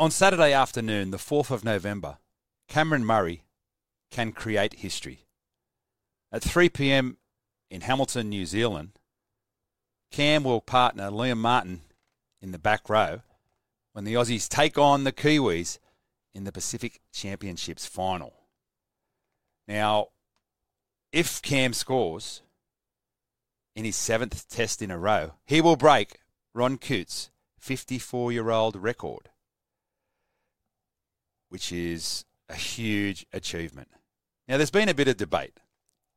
On Saturday afternoon, the 4th of November, Cameron Murray can create history. At 3 pm in Hamilton, New Zealand, Cam will partner Liam Martin in the back row when the Aussies take on the Kiwis in the Pacific Championships final. Now, if Cam scores in his seventh test in a row, he will break Ron Coote's 54 year old record, which is a huge achievement. Now, there's been a bit of debate.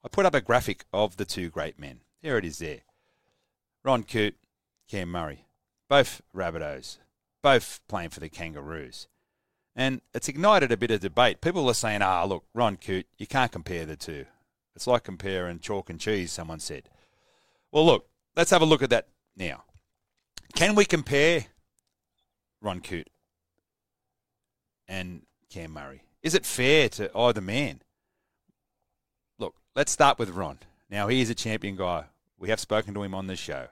I put up a graphic of the two great men. There it is there. Ron Coote, Cam Murray. Both Rabbitohs. Both playing for the Kangaroos. And it's ignited a bit of debate. People are saying, ah, look, Ron Coote, you can't compare the two. It's like comparing chalk and cheese, someone said. Well, look, let's have a look at that now. Can we compare Ron Coote and Cam Murray? Is it fair to oh, either man? Look, let's start with Ron. Now, he is a champion guy. We have spoken to him on this show.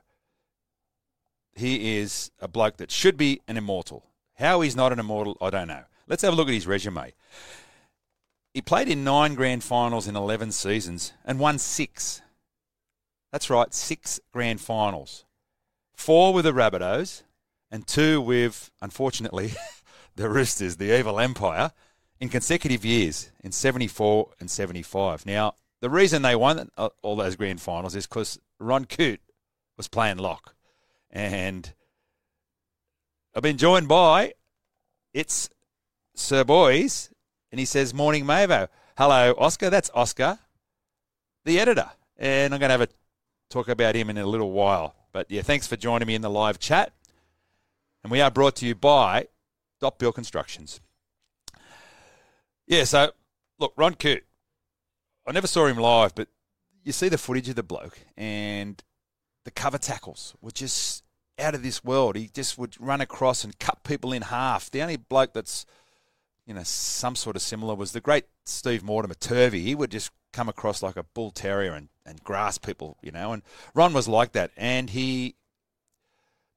He is a bloke that should be an immortal. How he's not an immortal, I don't know. Let's have a look at his resume. He played in nine grand finals in 11 seasons and won six. That's right, six grand finals. Four with the Rabbitohs and two with, unfortunately, the Roosters, the evil empire, in consecutive years in 74 and 75. Now, the reason they won all those grand finals is because Ron Coote was playing lock. And I've been joined by, it's Sir Boys, and he says, Morning, Mavo. Hello, Oscar. That's Oscar, the editor. And I'm going to have a talk about him in a little while. But yeah, thanks for joining me in the live chat. And we are brought to you by Dot Build Constructions. Yeah, so look, Ron Coote, I never saw him live, but you see the footage of the bloke and the cover tackles were just out of this world. He just would run across and cut people in half. The only bloke that's you know, some sort of similar was the great Steve Mortimer Turvey. He would just come across like a bull terrier and, and grasp people, you know. And Ron was like that. And he,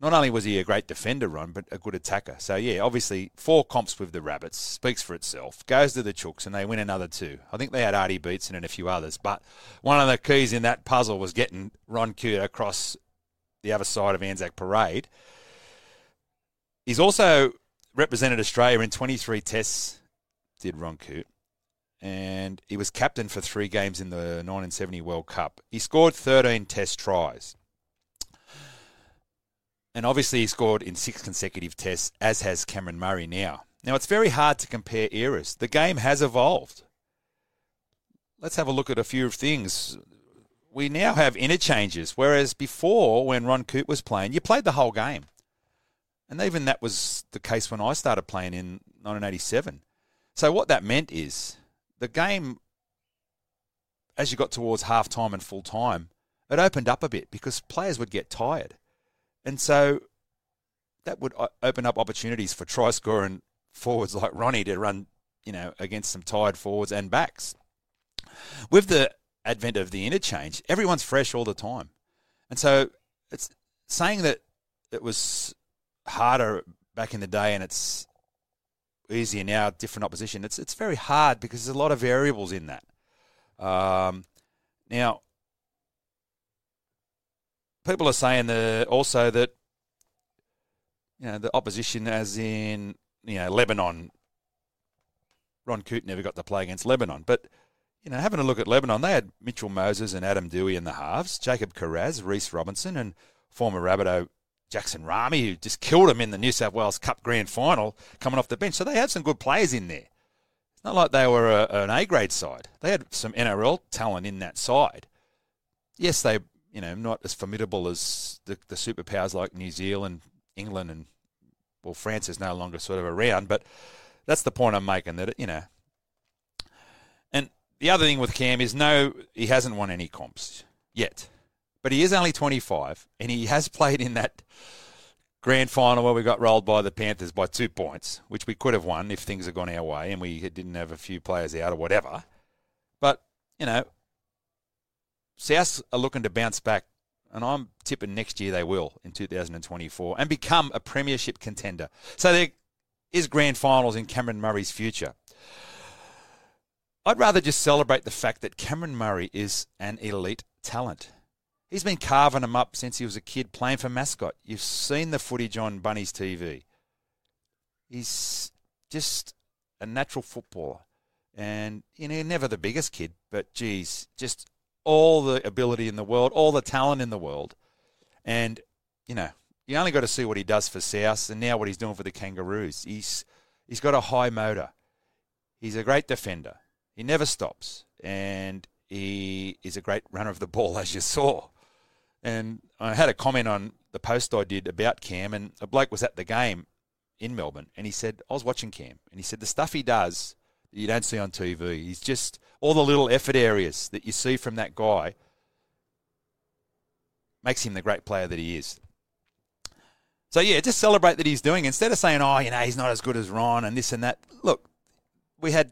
not only was he a great defender, Ron, but a good attacker. So, yeah, obviously, four comps with the Rabbits speaks for itself. Goes to the Chooks and they win another two. I think they had Artie Beetson and a few others. But one of the keys in that puzzle was getting Ron Coote across the other side of Anzac Parade. He's also represented Australia in 23 tests, did Ron Coote. And he was captain for three games in the 1970 World Cup. He scored 13 test tries. And obviously, he scored in six consecutive tests, as has Cameron Murray now. Now, it's very hard to compare eras. The game has evolved. Let's have a look at a few of things. We now have interchanges, whereas before, when Ron Coote was playing, you played the whole game. And even that was the case when I started playing in 1987. So what that meant is the game, as you got towards half time and full time, it opened up a bit because players would get tired. And so that would uh, open up opportunities for try scoring forwards like Ronnie to run, you know, against some tired forwards and backs. With the advent of the interchange, everyone's fresh all the time. And so it's saying that it was harder back in the day, and it's easier now. Different opposition. It's it's very hard because there's a lot of variables in that. Um, now, people are saying that also that you know the opposition, as in you know Lebanon. Ron Coote never got to play against Lebanon, but you know, having a look at Lebanon, they had Mitchell Moses and Adam Doueihi in the halves, Jacob Kiraz, Reece Robinson, and former Rabbitoh Jackson Rami, who just killed him in the New South Wales Cup Grand Final, coming off the bench. So they had some good players in there. It's not like they were a, an A grade side. They had some NRL talent in that side. Yes, they, you know, not as formidable as the, the superpowers like New Zealand, England, and well, France is no longer sort of around. But that's the point I'm making. That you know, and the other thing with Cam is no, he hasn't won any comps yet but he is only 25, and he has played in that grand final where we got rolled by the Panthers by two points, which we could have won if things had gone our way and we didn't have a few players out or whatever. But, you know, South are looking to bounce back, and I'm tipping next year they will in 2024 and become a premiership contender. So there is grand finals in Cameron Murray's future? I'd rather just celebrate the fact that Cameron Murray is an elite talent. He's been carving them up since he was a kid playing for Mascot. You've seen the footage on Bunnies TV. He's just a natural footballer. And, you know, never the biggest kid, but geez, just all the ability in the world, all the talent in the world. And, you know, you only got to see what he does for South and now what he's doing for the Kangaroos. He's he's got a high motor. He's a great defender. He never stops. And he is a great runner of the ball, as you saw. And I had a comment on the post I did about Cam, and a bloke was at the game in Melbourne, and he said, I was watching Cam, and he said, the stuff he does you don't see on TV, he's just all the little effort areas that you see from that guy makes him the great player that he is. So, yeah, just celebrate that he's doing Instead of saying, oh, you know, he's not as good as Ron and this and that. Look, we had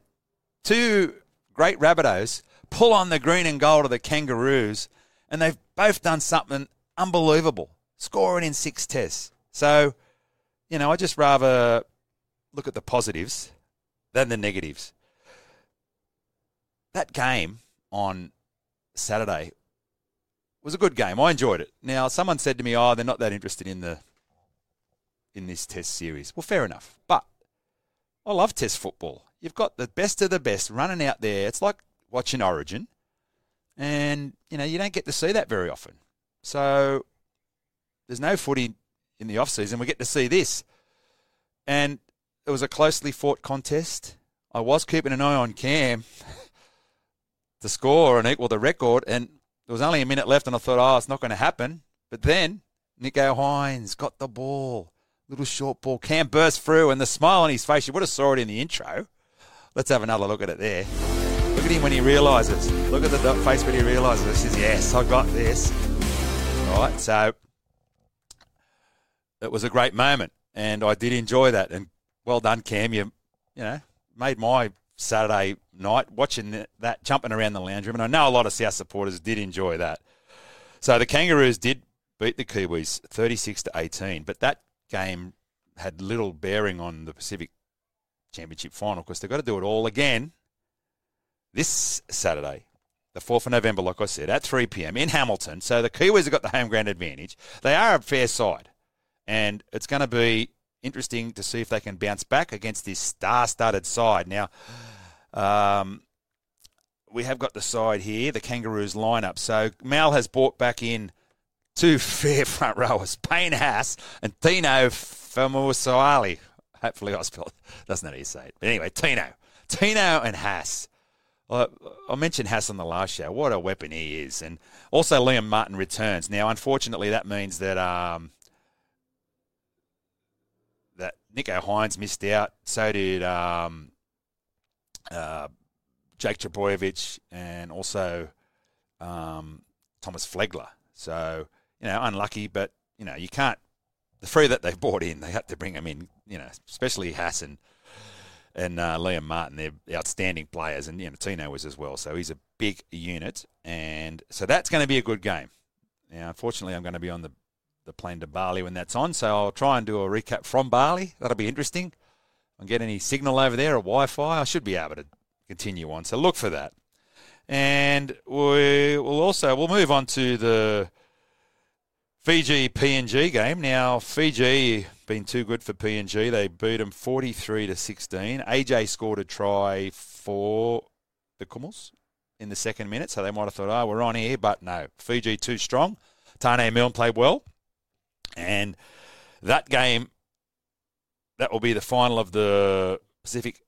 two great Rabbitohs pull on the green and gold of the Kangaroos, and they've both done something unbelievable, scoring in six tests. So, you know, I just rather look at the positives than the negatives. That game on Saturday was a good game. I enjoyed it. Now, someone said to me, "Oh, they're not that interested in the in this Test series." Well, fair enough. But I love Test football. You've got the best of the best running out there. It's like watching Origin, and you know you don't get to see that very often. So there's no footy in the off season. We get to see this, and it was a closely fought contest. I was keeping an eye on Cam to score and equal the record, and there was only a minute left, and I thought, oh, it's not going to happen. But then Nicho Hynes got the ball, little short ball. Cam burst through, and the smile on his face, you would have saw it in the intro. Let's have another look at it there. Look at him when he realises. Look at the face when he realises. He says, yes, I got this. All right, so it was a great moment, and I did enjoy that. And well done, Cam. You, you know, made my Saturday night watching that, jumping around the lounge room. And I know a lot of South supporters did enjoy that. So the Kangaroos did beat the Kiwis 36 to 18, but that game had little bearing on the Pacific Championship final because they've got to do it all again this Saturday, the 4th of November, like I said, at 3 p.m. in Hamilton. So the Kiwis have got the home ground advantage. They are a fair side, and it's going to be interesting to see if they can bounce back against this star-studded side. Now, um, we have got the side here, the Kangaroos lineup. So Mal has brought back in two fair front rowers, Payne Haas and Tino Fa'asuamaleaui. Hopefully I spelled doesn't know how you say it. But anyway, Tino. Tino and Haas. I mentioned Haas on the last show. What a weapon he is. And also Liam Martin returns. Now, unfortunately, that means that um, that Hynes missed out. So did um, uh, Jake Trbojevic and also um, Thomas Flegler. So, you know, unlucky, but, you know, you can't. The three that they've brought in, they had to bring them in, you know, especially Hassan and uh, Liam Martin. They're outstanding players, and, you know, Tino was as well. So he's a big unit. And so that's going to be a good game. Now, unfortunately, I'm going to be on the, the plan to Bali when that's on, so I'll try and do a recap from Bali. That'll be interesting and get any signal over there or Wi-Fi, I should be able to continue on. So look for that. And we will also we'll move on to the Fiji PNG game. Now Fiji been too good for PNG. They beat them 43 to 16. AJ scored a try for the Kumuls in the second minute, so they might have thought, "Oh, we're on here," but no. Fiji too strong. Taane Milne played well, and that game that will be the final of the Pacific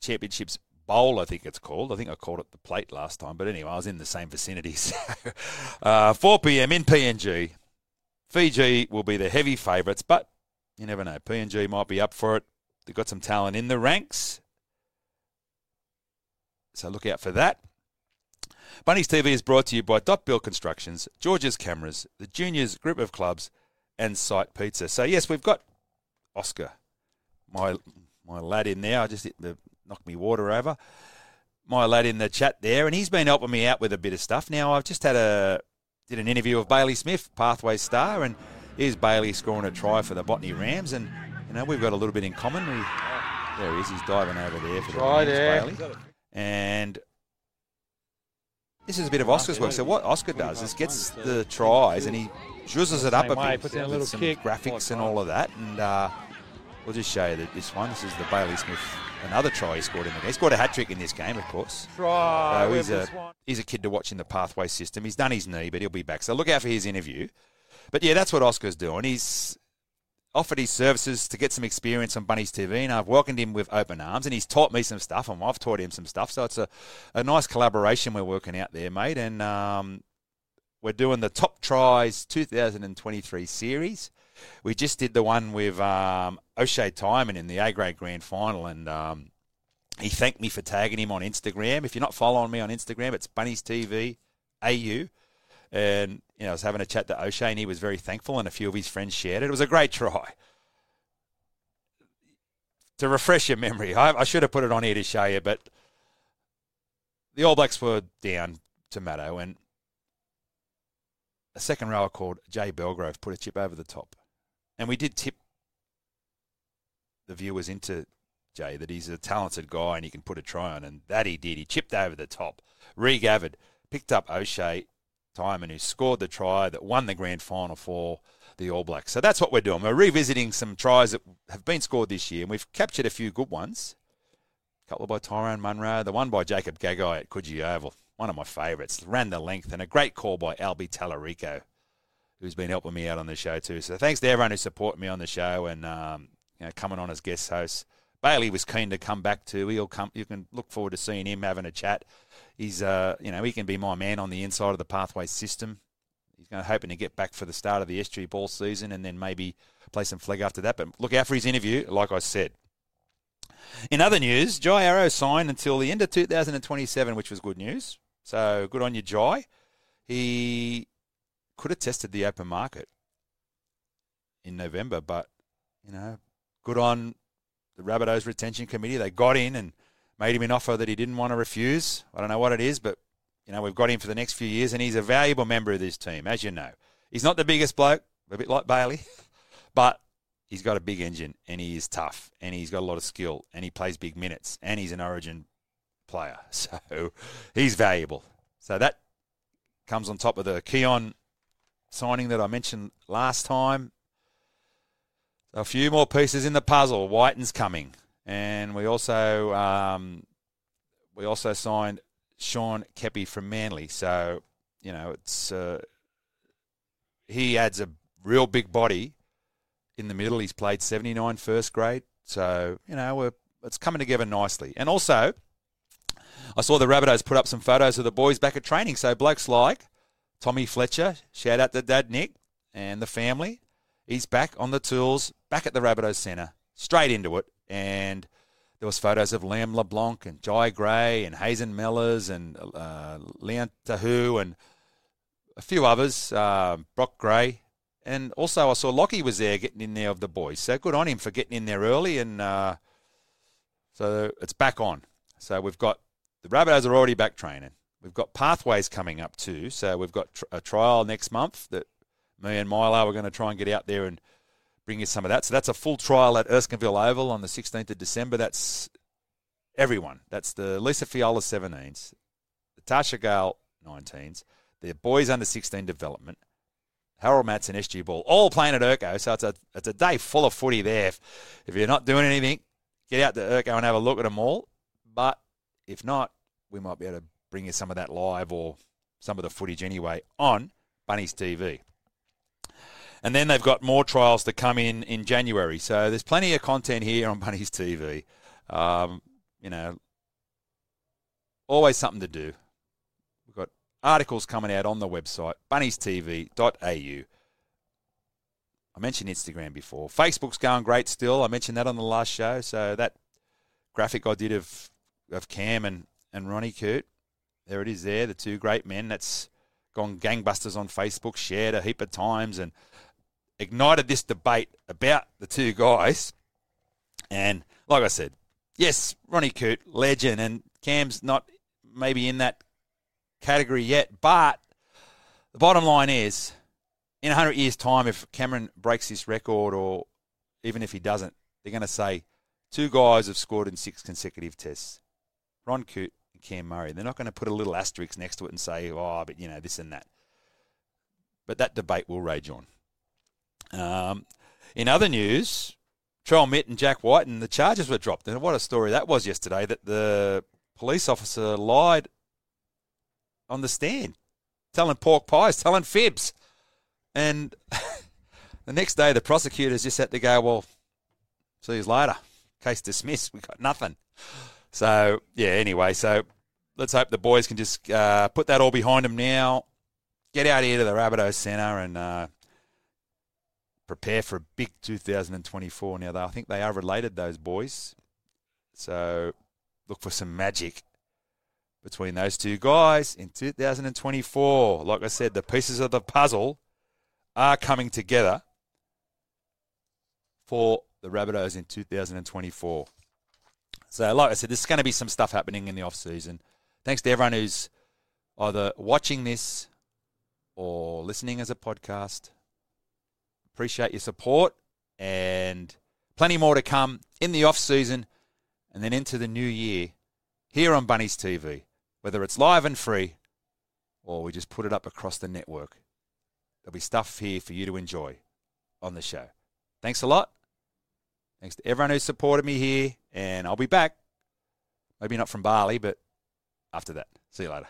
Championships Bowl, I think it's called. I think I called it the plate last time. But anyway, I was in the same vicinity. So, uh, 4 p.m. in PNG. Fiji will be the heavy favourites, but you never know. PNG might be up for it. They've got some talent in the ranks. So look out for that. Bunnies TV is brought to you by Dot Build Constructions, George's Cameras, the Juniors Group of Clubs, and Site Pizza. So, yes, we've got Oscar, my my lad in there. I just hit the knocked me water over. My lad in the chat there, and he's been helping me out with a bit of stuff. Now I've just had a did an interview of Bailey Smith, Pathway star, and here's Bailey scoring a try for the Botany Rams, and you know, we've got a little bit in common. We, there he is. He's diving over there for the there. Bailey. And this is a bit of Oscar's work. So what Oscar does is gets the tries and he zhuzzes it up a bit puts in a with little some kick. graphics and all of that. And uh, we'll just show you that this one. This is the Bailey Smith, another try he scored in the game. He scored a hat trick in this game, of course. Try. So he's a he's a kid to watch in the pathway system. He's done his knee, but he'll be back. So look out for his interview. But yeah, that's what Oscar's doing. He's offered his services to get some experience on Bunnies TV, and I've welcomed him with open arms, and he's taught me some stuff, and I've taught him some stuff. So it's a, a nice collaboration we're working out there, mate. And um, we're doing the top tries 2023 series. We just did the one with um, O'Shea Timon in the A grade grand final, and um, he thanked me for tagging him on Instagram. If you're not following me on Instagram, it's Bunnies TV AU. And you know, I was having a chat to O'Shea, and he was very thankful, and a few of his friends shared it. It was a great try. To refresh your memory, I, I should have put it on here to show you, but the All Blacks were down to Maddo, and a second rower called Jay Belgrove put a chip over the top. And we did tip the viewers into Jay that he's a talented guy and he can put a try on, and that he did. He chipped over the top. Regathered, picked up O'Shea Timon, who scored the try that won the grand final for the All Blacks. So that's what we're doing. We're revisiting some tries that have been scored this year, and we've captured a few good ones. A couple by Tyrone Munro, the one by Jacob Gagai at Coogee Oval, one of my favourites. Ran the length, and a great call by Albie Tallarico, who's been helping me out on the show too. So thanks to everyone who supported me on the show and um, you know, coming on as guest host. Bailey was keen to come back too. He'll come. You can look forward to seeing him having a chat. He's, uh, you know, he can be my man on the inside of the pathway system. He's going to hoping to get back for the start of the SG ball season and then maybe play some flag after that. But look out for his interview, like I said. In other news, Jai Arrow signed until the end of 2027, which was good news. So good on you, Jai. He could have tested the open market in November, but you know, good on the Rabbitohs retention committee. They got in and made him an offer that he didn't want to refuse. I don't know what it is, but you know, we've got him for the next few years, and he's a valuable member of this team, as you know. He's not the biggest bloke, a bit like Bailey, but he's got a big engine, and he is tough, and he's got a lot of skill, and he plays big minutes, and he's an Origin player, so he's valuable. So that comes on top of the Keon signing that I mentioned last time. A few more pieces in the puzzle. Wighton's coming, and we also um, we also signed Sean Keppie from Manly. So you know it's uh, he adds a real big body in the middle. He's played 79 first grade, so you know we're it's coming together nicely. And also, I saw the Rabbitohs put up some photos of the boys back at training. So blokes like Tommy Fletcher, shout out to Dad Nick and the family. He's back on the tools, back at the Rabbitohs Centre, straight into it. And there was photos of Liam LeBlanc and Jai Gray and Hazen Mellors and uh, Leon Tahu and a few others, uh, Brock Gray. And also I saw Lockie was there getting in there of the boys. So good on him for getting in there early. And uh, so it's back on. So we've got the Rabbitohs are already back training. We've got pathways coming up too. So we've got tr- a trial next month that me and Milo are going to try and get out there and bring you some of that. So that's a full trial at Erskineville Oval on the 16th of December. That's everyone. That's the Lisa Fiaola 17s, the Tasha Gale 19s, the boys under 16 development, Harold Matthews, SG Ball, all playing at Erko. So it's a it's a day full of footy there. If, if you're not doing anything, get out to Erko and have a look at them all. But if not, we might be able to bring you some of that live or some of the footage anyway on Bunnies TV. And then they've got more trials to come in in January. So there's plenty of content here on Bunnies TV. Um, you know, always something to do. We've got articles coming out on the website, bunniestv.au. I mentioned Instagram before. Facebook's going great still. I mentioned that on the last show. So that graphic I did of of Cam and, and Ronnie Coote, there it is there, the two great men. That's gone gangbusters on Facebook, shared a heap of times and ignited this debate about the two guys. And like I said, yes, Ronnie Coote, legend, and Cam's not maybe in that category yet, but the bottom line is in 100 years' time, if Cameron breaks this record or even if he doesn't, They're going to say two guys have scored in six consecutive tests Ron Coote and Cam Murray. They're not going to put a little asterisk next to it and say, oh, but, you know, this and that. But that debate will rage on. Um, in other news, Trell Mitt and Jack Wighton and the charges were dropped. And what a story that was yesterday that the police officer lied on the stand, telling pork pies, telling fibs. And the next day, the prosecutors just had to go, well, see you later. Case dismissed. We got nothing. So, yeah, anyway, so let's hope the boys can just uh, put that all behind them now, get out here to the Rabbitohs Centre and uh, prepare for a big 2024. Now, I think they are related, those boys. So look for some magic between those two guys in 2024. Like I said, the pieces of the puzzle are coming together for the Rabbitohs in 2024. So, like I said, there's going to be some stuff happening in the off season. Thanks to everyone who's either watching this or listening as a podcast. Appreciate your support and plenty more to come in the off season and then into the new year here on Bunnies TV, whether it's live and free or we just put it up across the network. There'll be stuff here for you to enjoy on the show. Thanks a lot. Thanks to everyone who supported me here, and I'll be back. Maybe not from Bali, but after that. See you later.